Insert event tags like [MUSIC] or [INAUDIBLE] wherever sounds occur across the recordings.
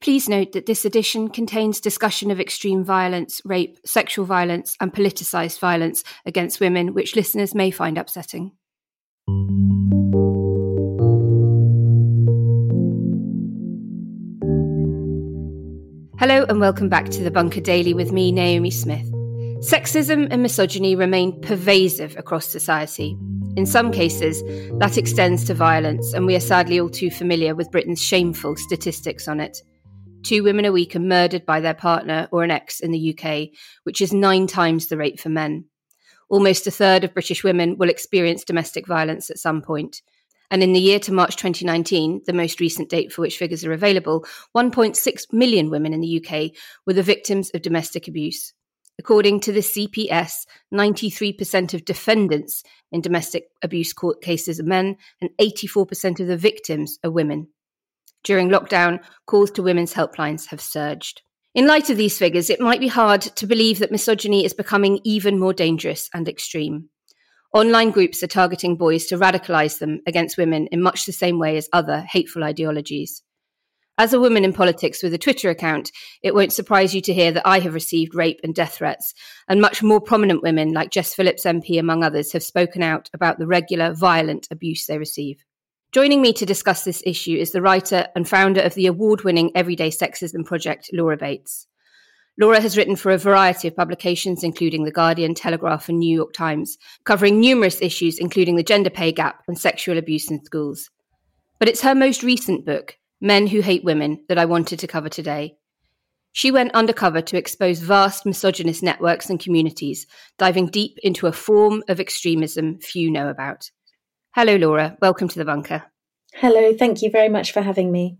Please note that this edition contains discussion of extreme violence, rape, sexual violence, and politicised violence against women, which listeners may find upsetting. Hello, and welcome back to the Bunker Daily with me, Naomi Smith. Sexism and misogyny remain pervasive across society. In some cases, that extends to violence, and we are sadly all too familiar with Britain's shameful statistics on it. Two women a week are murdered by their partner or an ex in the UK, which is nine times the rate for men. Almost a third of British women will experience domestic violence at some point. And in the year to March 2019, the most recent date for which figures are available, 1.6 million women in the UK were the victims of domestic abuse. According to the CPS, 93% of defendants in domestic abuse court cases are men, and 84% of the victims are women. During lockdown, calls to women's helplines have surged. In light of these figures, it might be hard to believe that misogyny is becoming even more dangerous and extreme. Online groups are targeting boys to radicalize them against women in much the same way as other hateful ideologies. As a woman in politics with a Twitter account, it won't surprise you to hear that I have received rape and death threats, and much more prominent women like Jess Phillips MP, among others, have spoken out about the regular violent abuse they receive. Joining me to discuss this issue is the writer and founder of the award winning Everyday Sexism Project, Laura Bates. Laura has written for a variety of publications, including The Guardian, Telegraph, and New York Times, covering numerous issues, including the gender pay gap and sexual abuse in schools. But it's her most recent book, Men Who Hate Women, that I wanted to cover today. She went undercover to expose vast misogynist networks and communities, diving deep into a form of extremism few know about. Hello, Laura. Welcome to the bunker. Hello. Thank you very much for having me.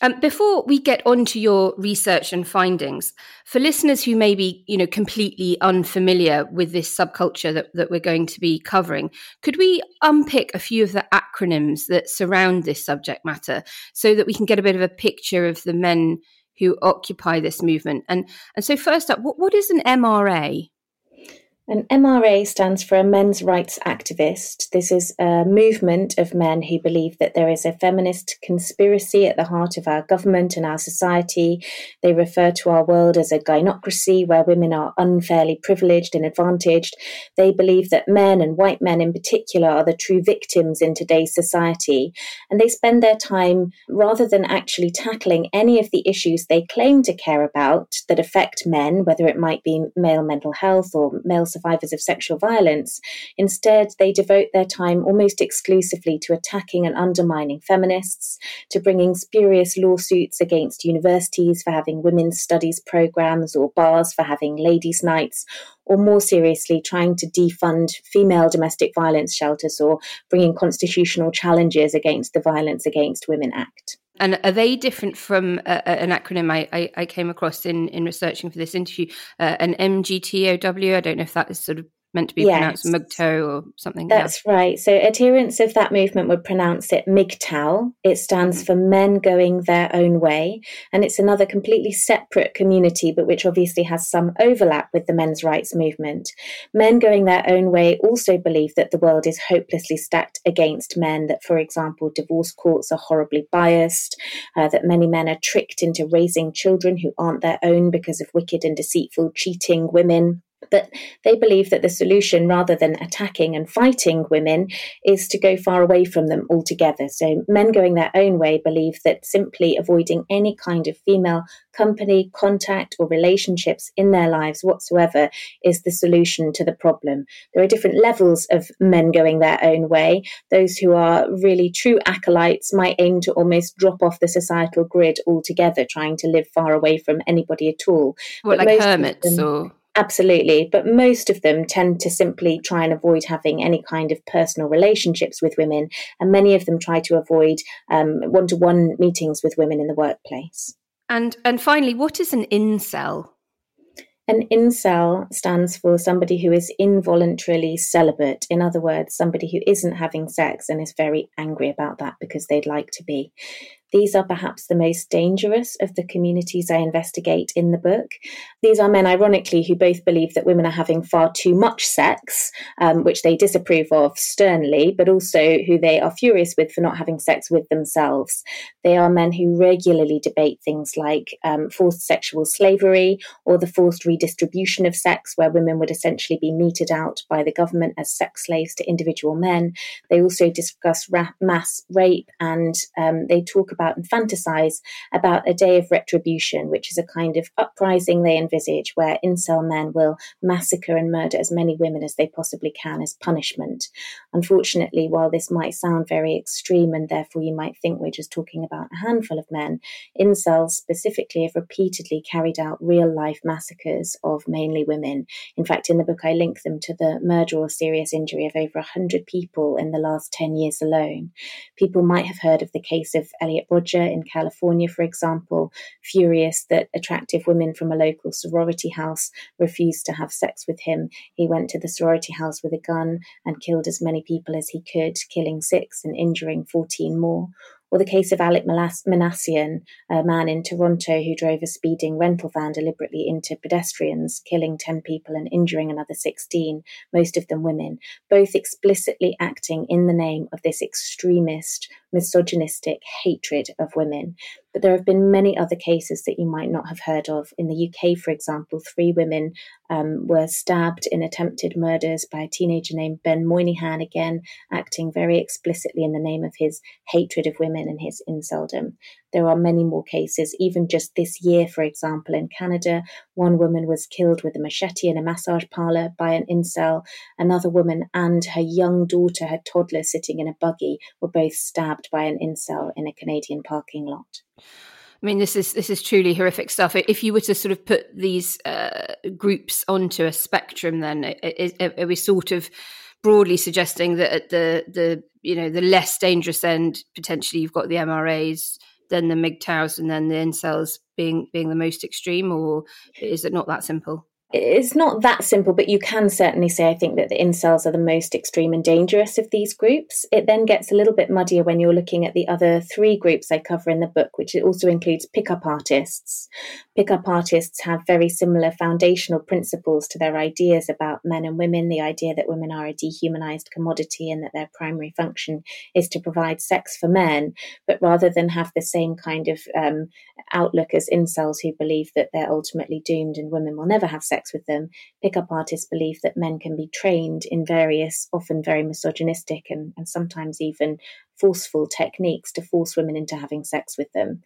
Um, before we get on to your research and findings, for listeners who may be, you know, completely unfamiliar with this subculture that, that we're going to be covering, could we unpick a few of the acronyms that surround this subject matter so that we can get a bit of a picture of the men who occupy this movement? And and so first up, what, what is an MRA? An MRA stands for a men's rights activist. This is a movement of men who believe that there is a feminist conspiracy at the heart of our government and our society. They refer to our world as a gynocracy where women are unfairly privileged and advantaged. They believe that men and white men in particular are the true victims in today's society. And they spend their time, rather than actually tackling any of the issues they claim to care about that affect men, whether it might be male mental health or male survivors of sexual violence. Instead, they devote their time almost exclusively to attacking and undermining feminists, to bringing spurious lawsuits against universities for having women's studies programs or bars for having ladies' nights, or more seriously, trying to defund female domestic violence shelters or bringing constitutional challenges against the Violence Against Women Act. And are they different from uh, an acronym I, I, I, came across in, in researching for this interview, uh, an MGTOW? I don't know if that is sort of meant to be yes. pronounced MGTOW or something. That's yeah. right. So adherents of that movement would pronounce it MGTOW. It stands mm-hmm. for Men Going Their Own Way. And it's another completely separate community, but which obviously has some overlap with the men's rights movement. Men Going Their Own Way also believe that the world is hopelessly stacked against men, that, for example, divorce courts are horribly biased, uh, that many men are tricked into raising children who aren't their own because of wicked and deceitful cheating women But they believe that the solution, rather than attacking and fighting women, is to go far away from them altogether. So men going their own way believe that simply avoiding any kind of female company, contact, or relationships in their lives whatsoever is the solution to the problem. There are different levels of men going their own way. Those who are really true acolytes might aim to almost drop off the societal grid altogether, trying to live far away from anybody at all. What, but like hermits them, or? Absolutely. But most of them tend to simply try and avoid having any kind of personal relationships with women. And many of them try to avoid one to one meetings with women in the workplace. And, and finally, what is an incel? An incel stands for somebody who is involuntarily celibate. In other words, somebody who isn't having sex and is very angry about that because they'd like to be. These are perhaps the most dangerous of the communities I investigate in the book. These are men, ironically, who both believe that women are having far too much sex, um, which they disapprove of sternly, but also who they are furious with for not having sex with themselves. They are men who regularly debate things like um, forced sexual slavery or the forced redistribution of sex, where women would essentially be meted out by the government as sex slaves to individual men. They also discuss ra- mass rape and um, they talk about about and fantasize about a day of retribution, which is a kind of uprising they envisage where incel men will massacre and murder as many women as they possibly can as punishment. Unfortunately, while this might sound very extreme and therefore you might think we're just talking about a handful of men, incels specifically have repeatedly carried out real life massacres of mainly women. In fact, in the book, I link them to the murder or serious injury of over 100 people in the last 10 years alone. People might have heard of the case of Elliot Rodger in California, for example, furious that attractive women from a local sorority house refused to have sex with him. He went to the sorority house with a gun and killed as many people as he could, killing six and injuring 14 more or the case of Alek Minassian, a man in Toronto who drove a speeding rental van deliberately into pedestrians, killing 10 people and injuring another 16, most of them women, both explicitly acting in the name of this extremist, misogynistic hatred of women. But there have been many other cases that you might not have heard of. In the UK, for example, three women um, were stabbed in attempted murders by a teenager named Ben Moynihan, again acting very explicitly in the name of his hatred of women and his inceldom. There are many more cases. Even just this year, for example, in Canada, one woman was killed with a machete in a massage parlor by an incel. Another woman and her young daughter, her toddler sitting in a buggy, were both stabbed by an incel in a Canadian parking lot. I mean, this is this is truly horrific stuff. If you were to sort of put these uh, groups onto a spectrum, then are we sort of broadly suggesting that at the the you know the less dangerous end, potentially you've got the MRAs, then the MGTOWs, and then the incels being being the most extreme, or is it not that simple? It's not that simple, but you can certainly say, I think, that the incels are the most extreme and dangerous of these groups. It then gets a little bit muddier when you're looking at the other three groups I cover in the book, which also includes pickup artists. Pickup artists have very similar foundational principles to their ideas about men and women the idea that women are a dehumanized commodity and that their primary function is to provide sex for men. But rather than have the same kind of um, outlook as incels who believe that they're ultimately doomed and women will never have sex sex with them, pickup artists believe that men can be trained in various, often very misogynistic and, and sometimes even forceful techniques to force women into having sex with them.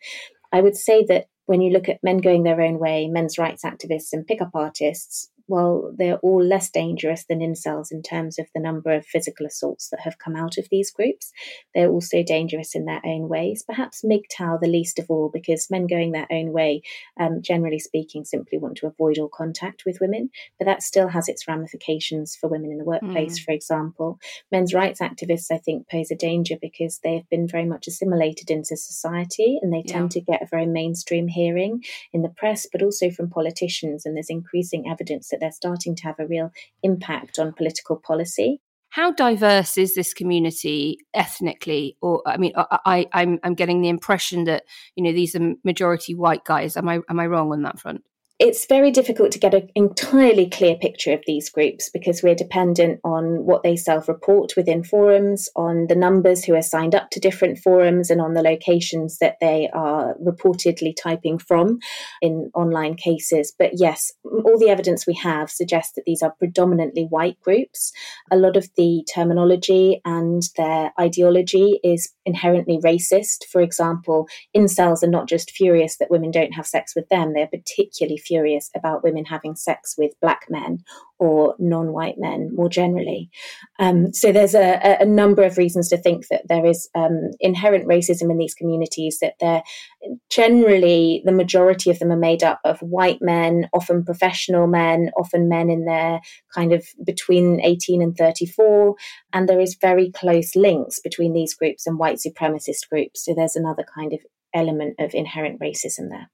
I would say that when you look at men going their own way, men's rights activists, and pickup artists, well, they're all less dangerous than incels in terms of the number of physical assaults that have come out of these groups. They're also dangerous in their own ways. Perhaps MGTOW the least of all, because men going their own way, um, generally speaking, simply want to avoid all contact with women. But that still has its ramifications for women in the workplace, mm. for example. Men's rights activists, I think, pose a danger because they have been very much assimilated into society and they tend yeah. to get a very mainstream hearing in the press, but also from politicians. And there's increasing evidence that that they're starting to have a real impact on political policy. How diverse is this community ethnically? Or I mean, I, I, I'm I'm getting the impression that you know these are majority white guys. Am I am I wrong on that front? It's very difficult to get an entirely clear picture of these groups because we're dependent on what they self report within forums, on the numbers who are signed up to different forums, and on the locations that they are reportedly typing from in online cases. But yes, all the evidence we have suggests that these are predominantly white groups. A lot of the terminology and their ideology is inherently racist. For example, incels are not just furious that women don't have sex with them, they're particularly furious about women having sex with black men or non white men more generally. Um, so there's a, a, number of reasons to think that there is um, inherent racism in these communities, that they're generally, the majority of them are made up of white men, often professional men, often men in their kind of between 18 and 34. And there is very close links between these groups and white supremacist groups. So there's another kind of element of inherent racism there.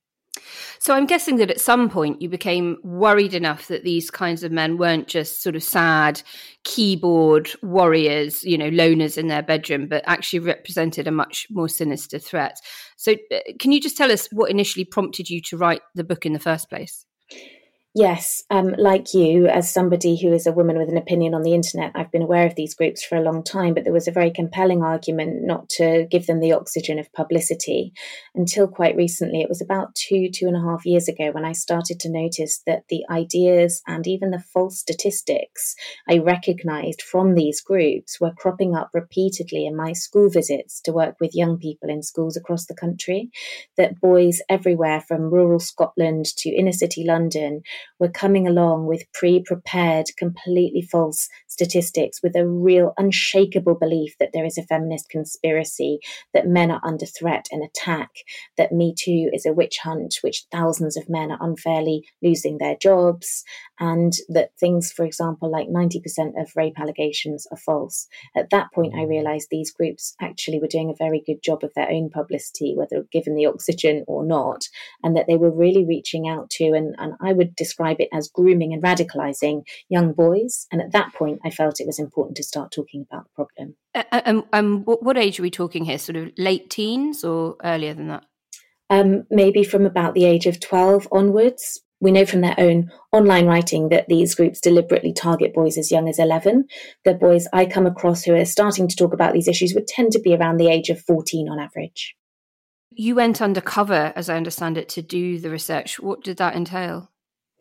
So I'm guessing that at some point you became worried enough that these kinds of men weren't just sort of sad keyboard warriors, you know, loners in their bedroom, but actually represented a much more sinister threat. So uh, can you just tell us what initially prompted you to write the book in the first place? Yes, um, like you, as somebody who is a woman with an opinion on the internet, I've been aware of these groups for a long time, but there was a very compelling argument not to give them the oxygen of publicity until quite recently. It was about two, two and a half years ago when I started to notice that the ideas and even the false statistics I recognized from these groups were cropping up repeatedly in my school visits to work with young people in schools across the country. That boys everywhere from rural Scotland to inner city London were coming along with pre prepared, completely false statistics with a real unshakable belief that there is a feminist conspiracy, that men are under threat and attack, that Me Too is a witch hunt, which thousands of men are unfairly losing their jobs, and that things, for example, like 90% of rape allegations are false. At that point, I realized these groups actually were doing a very good job of their own publicity, whether given the oxygen or not, and that they were really reaching out to, and, and I would describe describe it as grooming and radicalizing young boys. And at that point, I felt it was important to start talking about the problem. Um, um, what age are we talking here? Sort of late teens or earlier than that? Um, maybe from about the age of 12 onwards. We know from their own online writing that these groups deliberately target boys as young as 11. The boys I come across who are starting to talk about these issues would tend to be around the age of 14 on average. You went undercover, as I understand it, to do the research. What did that entail?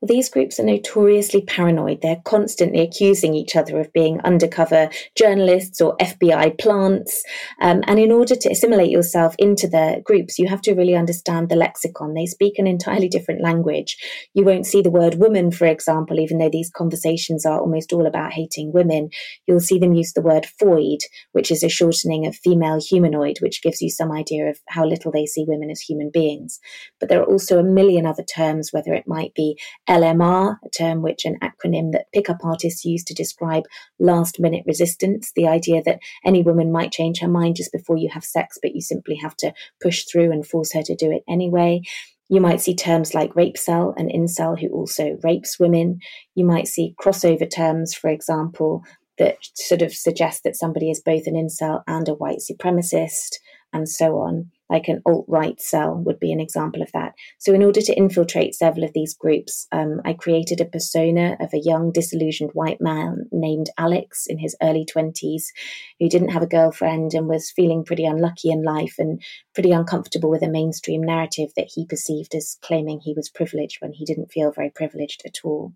Well, these groups are notoriously paranoid. They're constantly accusing each other of being undercover journalists or FBI plants. Um, and in order to assimilate yourself into the groups, you have to really understand the lexicon. They speak an entirely different language. You won't see the word woman, for example, even though these conversations are almost all about hating women. You'll see them use the word foid, which is a shortening of female humanoid, which gives you some idea of how little they see women as human beings. But there are also a million other terms, whether it might be LMR, a term which an acronym that pickup artists use to describe last minute resistance, the idea that any woman might change her mind just before you have sex, but you simply have to push through and force her to do it anyway. You might see terms like rape cell and incel who also rapes women. You might see crossover terms, for example, that sort of suggest that somebody is both an incel and a white supremacist, and so on like an alt right cell would be an example of that. So, in order to infiltrate several of these groups, um, I created a persona of a young, disillusioned white man named Alex in his early 20s who didn't have a girlfriend and was feeling pretty unlucky in life and pretty uncomfortable with a mainstream narrative that he perceived as claiming he was privileged when he didn't feel very privileged at all.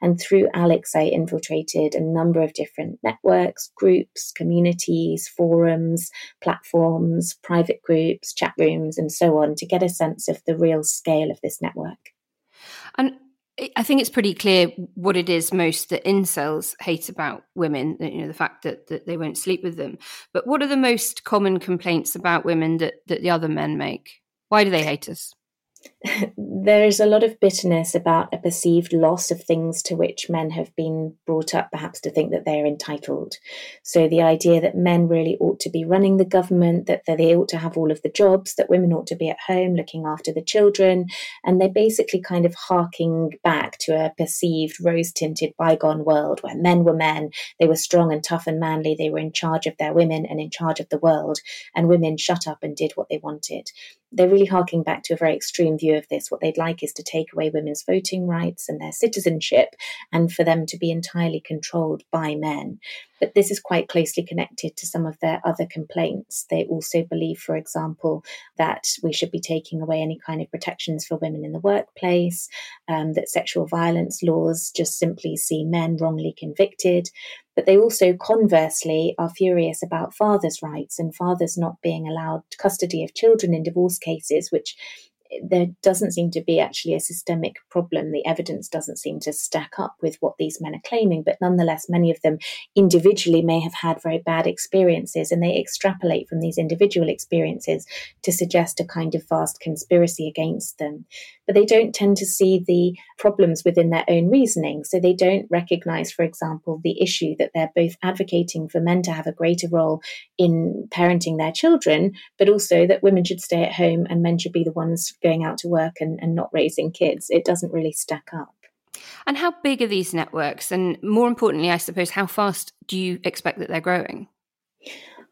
And through Alex, I infiltrated a number of different networks, groups, communities, forums, platforms, private groups chat rooms, and so on to get a sense of the real scale of this network. And I think it's pretty clear what it is most that incels hate about women, you know, the fact that, that they won't sleep with them. But what are the most common complaints about women that, that the other men make? Why do they hate us? There is a lot of bitterness about a perceived loss of things to which men have been brought up, perhaps to think that they are entitled. So the idea that men really ought to be running the government, that they ought to have all of the jobs, that women ought to be at home looking after the children. And they're basically kind of harking back to a perceived rose tinted bygone world where men were men, they were strong and tough and manly, they were in charge of their women and in charge of the world, and women shut up and did what they wanted they're really harking back to a very extreme view of this. What they'd like is to take away women's voting rights and their citizenship and for them to be entirely controlled by men. But this is quite closely connected to some of their other complaints. They also believe, for example, that we should be taking away any kind of protections for women in the workplace, um, that sexual violence laws just simply see men wrongly convicted. But they also, conversely, are furious about fathers' rights and fathers not being allowed custody of children in divorce cases, which there doesn't seem to be actually a systemic problem. The evidence doesn't seem to stack up with what these men are claiming, but nonetheless, many of them individually may have had very bad experiences, and they extrapolate from these individual experiences to suggest a kind of vast conspiracy against them. But they don't tend to see the problems within their own reasoning. So they don't recognize, for example, the issue that they're both advocating for men to have a greater role in parenting their children, but also that women should stay at home and men should be the ones going out to work and, and not raising kids. It doesn't really stack up. And how big are these networks? And more importantly, I suppose, how fast do you expect that they're growing?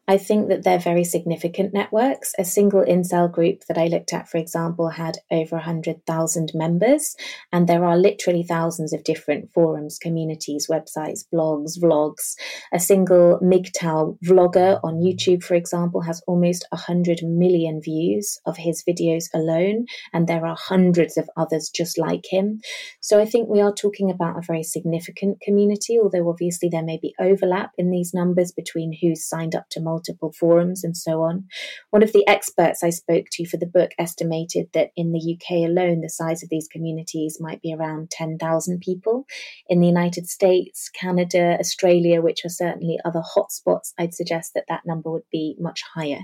I think that they're very significant networks. A single incel group that I looked at, for example, had over 100,000 members, and there are literally thousands of different forums, communities, websites, blogs, vlogs. A single MGTOW vlogger on YouTube, for example, has almost 100 million views of his videos alone, and there are hundreds of others just like him. So I think we are talking about a very significant community, although obviously there may be overlap in these numbers between who's signed up to multiple forums and so on. One of the experts I spoke to for the book estimated that in the UK alone, the size of these communities might be around 10,000 people. In the United States, Canada, Australia, which are certainly other hotspots, I'd suggest that that number would be much higher.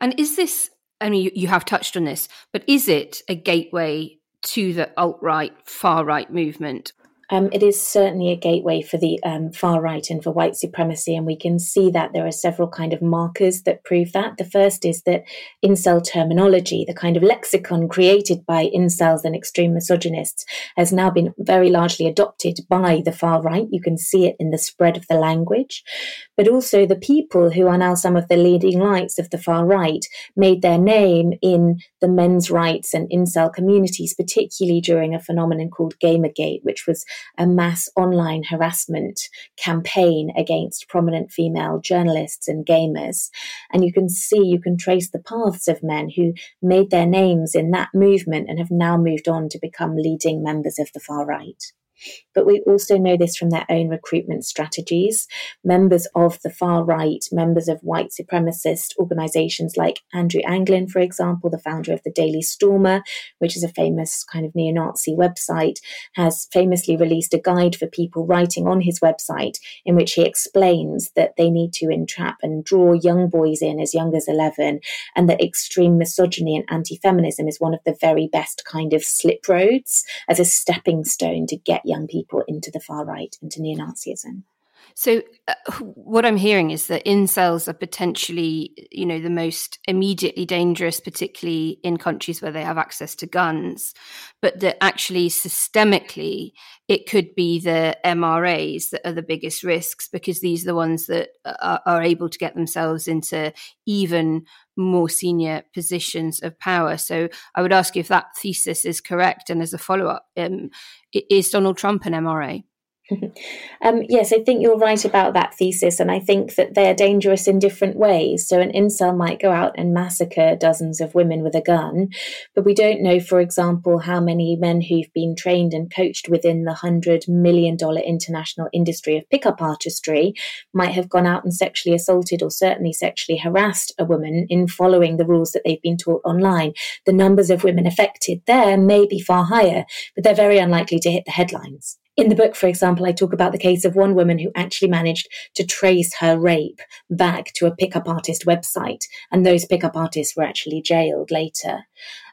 And is this, I mean, you, you have touched on this, but is it a gateway to the alt right, far right movement? Um, it is certainly a gateway for the um, far right and for white supremacy, and we can see that there are several kind of markers that prove that. The first is that incel terminology, the kind of lexicon created by incels and extreme misogynists, has now been very largely adopted by the far right. You can see it in the spread of the language, but also the people who are now some of the leading lights of the far right made their name in the men's rights and incel communities, particularly during a phenomenon called Gamergate, which was a mass online harassment campaign against prominent female journalists and gamers. And you can see, you can trace the paths of men who made their names in that movement and have now moved on to become leading members of the far right. But we also know this from their own recruitment strategies. Members of the far right, members of white supremacist organizations like Andrew Anglin, for example, the founder of the Daily Stormer, which is a famous kind of neo Nazi website, has famously released a guide for people writing on his website in which he explains that they need to entrap and draw young boys in as young as 11, and that extreme misogyny and anti feminism is one of the very best kind of slip roads as a stepping stone to get young people into the far right, into neo Nazism. So, uh, what I'm hearing is that incels are potentially, you know, the most immediately dangerous, particularly in countries where they have access to guns, but that actually systemically it could be the MRAs that are the biggest risks because these are the ones that are, are able to get themselves into even more senior positions of power. So, I would ask you if that thesis is correct, and as a follow up, um, is Donald Trump an MRA? [LAUGHS] um, yes, I think you're right about that thesis, and I think that they're dangerous in different ways. So, an incel might go out and massacre dozens of women with a gun, but we don't know, for example, how many men who've been trained and coached within the $100 million international industry of pickup artistry might have gone out and sexually assaulted or certainly sexually harassed a woman in following the rules that they've been taught online. The numbers of women affected there may be far higher, but they're very unlikely to hit the headlines. In the book, for example, I talk about the case of one woman who actually managed to trace her rape back to a pickup artist website, and those pickup artists were actually jailed later.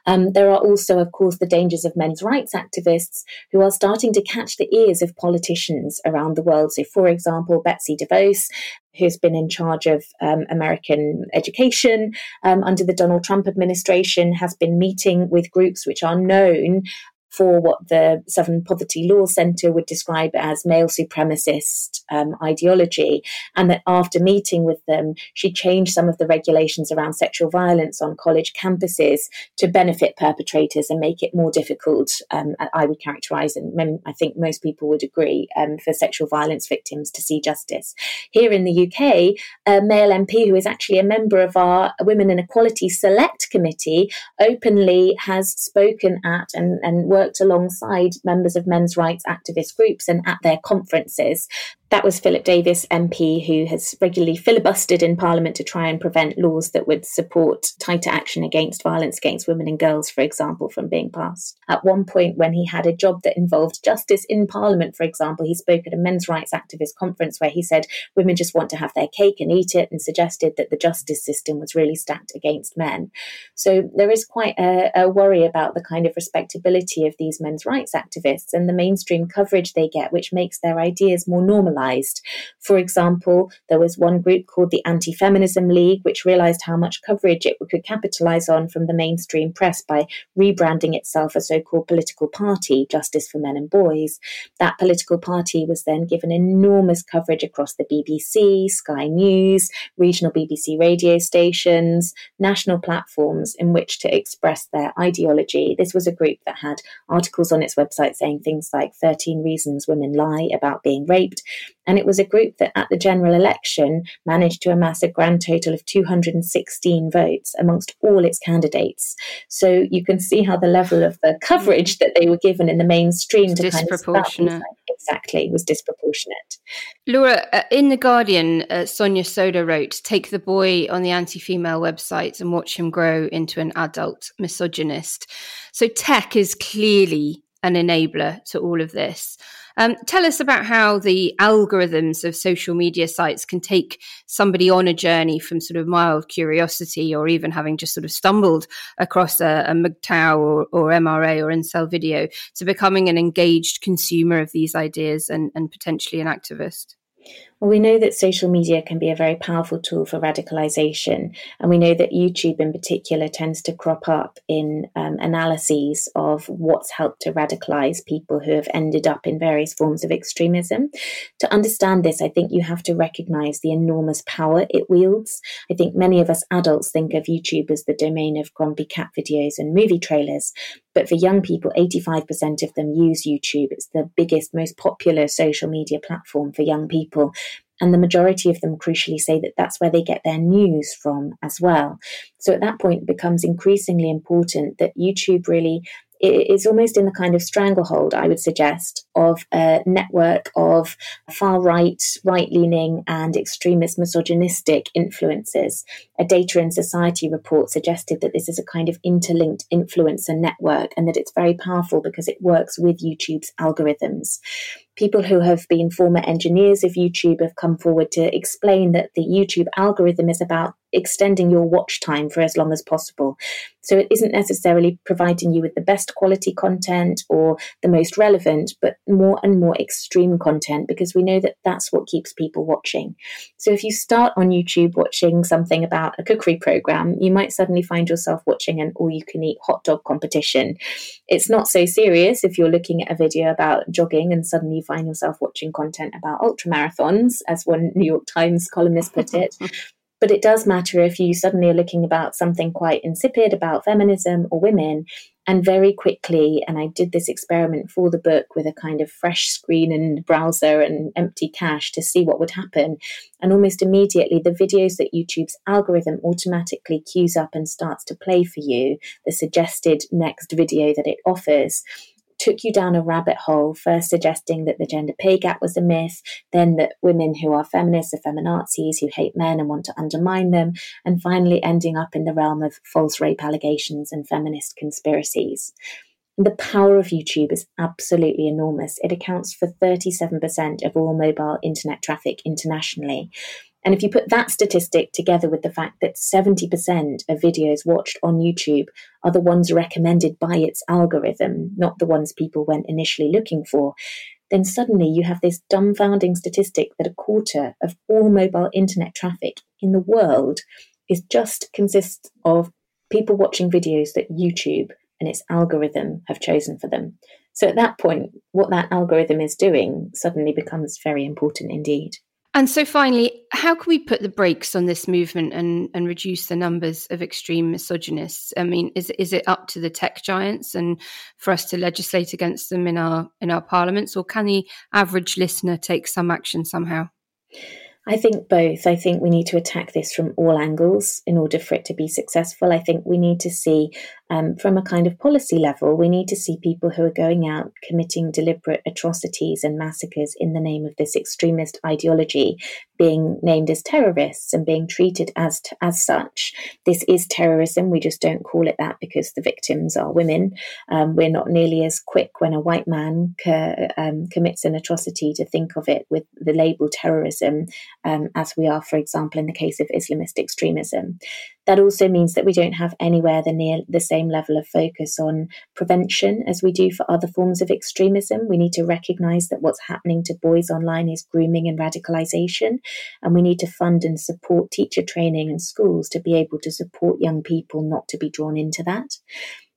Um, there are also, of course, the dangers of men's rights activists who are starting to catch the ears of politicians around the world. So, for example, Betsy DeVos, who's been in charge of um, American education um, under the Donald Trump administration, has been meeting with groups which are known for what the Southern Poverty Law Centre would describe as male supremacist um, ideology. And that after meeting with them, she changed some of the regulations around sexual violence on college campuses to benefit perpetrators and make it more difficult. Um, I would characterize, and I think most people would agree, um, for sexual violence victims to see justice. Here in the UK, a male MP who is actually a member of our Women and Equality Select Committee openly has spoken at and, and worked alongside members of men's rights activist groups and at their conferences that was Philip Davies, MP, who has regularly filibustered in Parliament to try and prevent laws that would support tighter action against violence against women and girls, for example, from being passed. At one point, when he had a job that involved justice in Parliament, for example, he spoke at a men's rights activist conference where he said women just want to have their cake and eat it and suggested that the justice system was really stacked against men. So there is quite a, a worry about the kind of respectability of these men's rights activists and the mainstream coverage they get, which makes their ideas more normal for example, there was one group called the Anti Feminism League, which realized how much coverage it could capitalize on from the mainstream press by rebranding itself a so called political party, Justice for Men and Boys. That political party was then given enormous coverage across the BBC, Sky News, regional BBC radio stations, national platforms in which to express their ideology. This was a group that had articles on its website saying things like 13 reasons women lie about being raped, and it was a group that at the general election managed to amass a grand total of 216 votes amongst all its candidates. So you can see how the level of the coverage that they were given in the mainstream to disproportionate. Kind of exactly was disproportionate. Laura, uh, in The Guardian, uh, Sonia Sodha wrote, Take the boy on the anti female websites and watch him grow into an adult misogynist. So tech is clearly an enabler to all of this. Um, tell us about how the algorithms of social media sites can take somebody on a journey from sort of mild curiosity or even having just sort of stumbled across a, a MGTOW or, or MRA or incel video to becoming an engaged consumer of these ideas and, and potentially an activist. Well, we know that social media can be a very powerful tool for radicalization. And we know that YouTube in particular tends to crop up in um, analyses of what's helped to radicalize people who have ended up in various forms of extremism. To understand this, I think you have to recognize the enormous power it wields. I think many of us adults think of YouTube as the domain of grumpy cat videos and movie trailers. But for young people, 85% of them use YouTube. It's the biggest, most popular social media platform for young people. And the majority of them crucially say that that's where they get their news from as well. So at that point, it becomes increasingly important that YouTube really is almost in the kind of stranglehold, I would suggest, of a network of far right, right leaning, and extremist misogynistic influences. A Data and Society report suggested that this is a kind of interlinked influencer network and that it's very powerful because it works with YouTube's algorithms people who have been former engineers of YouTube have come forward to explain that the YouTube algorithm is about extending your watch time for as long as possible. So it isn't necessarily providing you with the best quality content or the most relevant, but more and more extreme content because we know that that's what keeps people watching. So if you start on YouTube watching something about a cookery program, you might suddenly find yourself watching an all you can eat hot dog competition. It's not so serious if you're looking at a video about jogging and suddenly you find yourself watching content about ultra marathons, as one [LAUGHS] New York Times columnist put it. [LAUGHS] but it does matter if you suddenly are looking about something quite insipid about feminism or women. And very quickly, and I did this experiment for the book with a kind of fresh screen and browser and empty cache to see what would happen. And almost immediately, the videos that YouTube's algorithm automatically queues up and starts to play for you, the suggested next video that it offers, took you down a rabbit hole, first suggesting that the gender pay gap was a myth, then that women who are feminists are feminazis who hate men and want to undermine them, and finally ending up in the realm of false rape allegations and feminist conspiracies. The power of YouTube is absolutely enormous. It accounts for 37% of all mobile internet traffic internationally. And if you put that statistic together with the fact that 70% of videos watched on YouTube are the ones recommended by its algorithm, not the ones people went initially looking for, then suddenly you have this dumbfounding statistic that a quarter of all mobile internet traffic in the world is just consists of people watching videos that YouTube and its algorithm have chosen for them. So at that point, what that algorithm is doing suddenly becomes very important indeed. And so, finally, how can we put the brakes on this movement and, and reduce the numbers of extreme misogynists? I mean, is is it up to the tech giants and for us to legislate against them in our in our parliaments, or can the average listener take some action somehow? I think both. I think we need to attack this from all angles in order for it to be successful. I think we need to see, um, from a kind of policy level, we need to see people who are going out committing deliberate atrocities and massacres in the name of this extremist ideology being named as terrorists and being treated as t- as such. This is terrorism. We just don't call it that because the victims are women. Um, we're not nearly as quick when a white man co- um, commits an atrocity to think of it with the label terrorism, um, as we are, for example, in the case of Islamist extremism. That also means that we don't have anywhere the near the same level of focus on prevention as we do for other forms of extremism. We need to recognize that what's happening to boys online is grooming and radicalization, and we need to fund and support teacher training and schools to be able to support young people not to be drawn into that.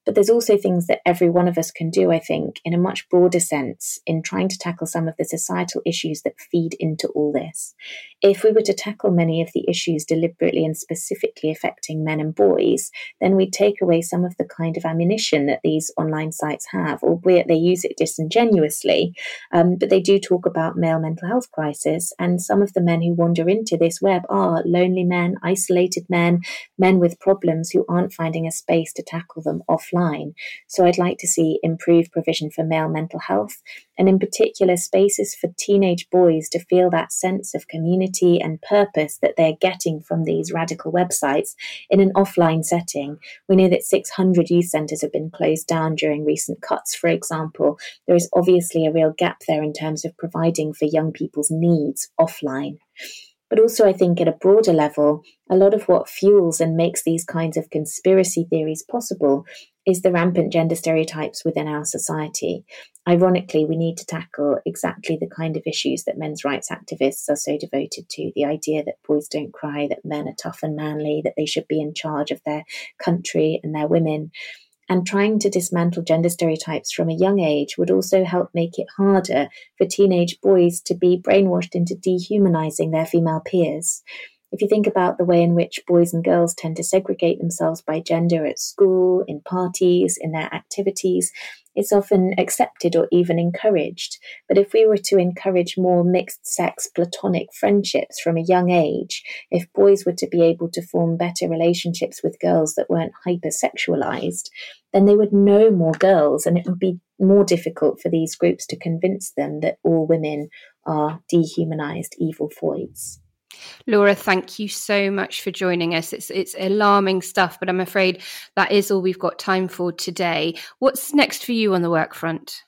But there's also things that every one of us can do, I think, in a much broader sense, in trying to tackle some of the societal issues that feed into all this. If we were to tackle many of the issues deliberately and specifically affecting men and boys, then we'd take away some of the kind of ammunition that these online sites have, albeit they use it disingenuously. Um, but they do talk about male mental health crisis, and some of the men who wander into this web are lonely men, isolated men, men with problems who aren't finding a space to tackle them offline decline. So I'd like to see improved provision for male mental health, and in particular, spaces for teenage boys to feel that sense of community and purpose that they're getting from these radical websites in an offline setting. We know that 600 youth centres have been closed down during recent cuts, for example. There is obviously a real gap there in terms of providing for young people's needs offline. But also, I think at a broader level, a lot of what fuels and makes these kinds of conspiracy theories possible is the rampant gender stereotypes within our society. Ironically, we need to tackle exactly the kind of issues that men's rights activists are so devoted to the idea that boys don't cry, that men are tough and manly, that they should be in charge of their country and their women. And trying to dismantle gender stereotypes from a young age would also help make it harder for teenage boys to be brainwashed into dehumanizing their female peers. If you think about the way in which boys and girls tend to segregate themselves by gender at school, in parties, in their activities, it's often accepted or even encouraged. But if we were to encourage more mixed sex platonic friendships from a young age, if boys were to be able to form better relationships with girls that weren't hypersexualized, then they would know more girls and it would be more difficult for these groups to convince them that all women are dehumanized evil foids. Laura, thank you so much for joining us. It's it's alarming stuff, but I'm afraid that is all we've got time for today. What's next for you on the work front?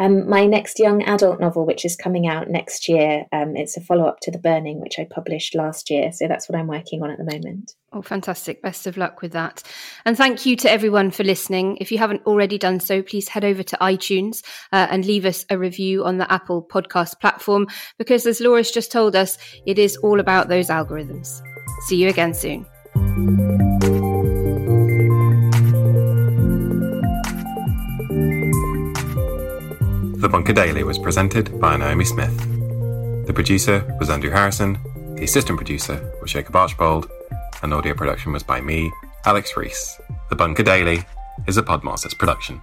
Um, my next young adult novel, which is coming out next year, um, it's a follow up to The Burning, which I published last year. So that's what I'm working on at the moment. Oh, fantastic. Best of luck with that. And thank you to everyone for listening. If you haven't already done so, please head over to iTunes uh, and leave us a review on the Apple podcast platform, because as Laura's just told us, it is all about those algorithms. See you again soon. The Bunker Daily was presented by Naomi Smith. The producer was Andrew Harrison, the assistant producer was Jacob Archbold, and audio production was by me, Alex Rees. The Bunker Daily is a Podmasters production.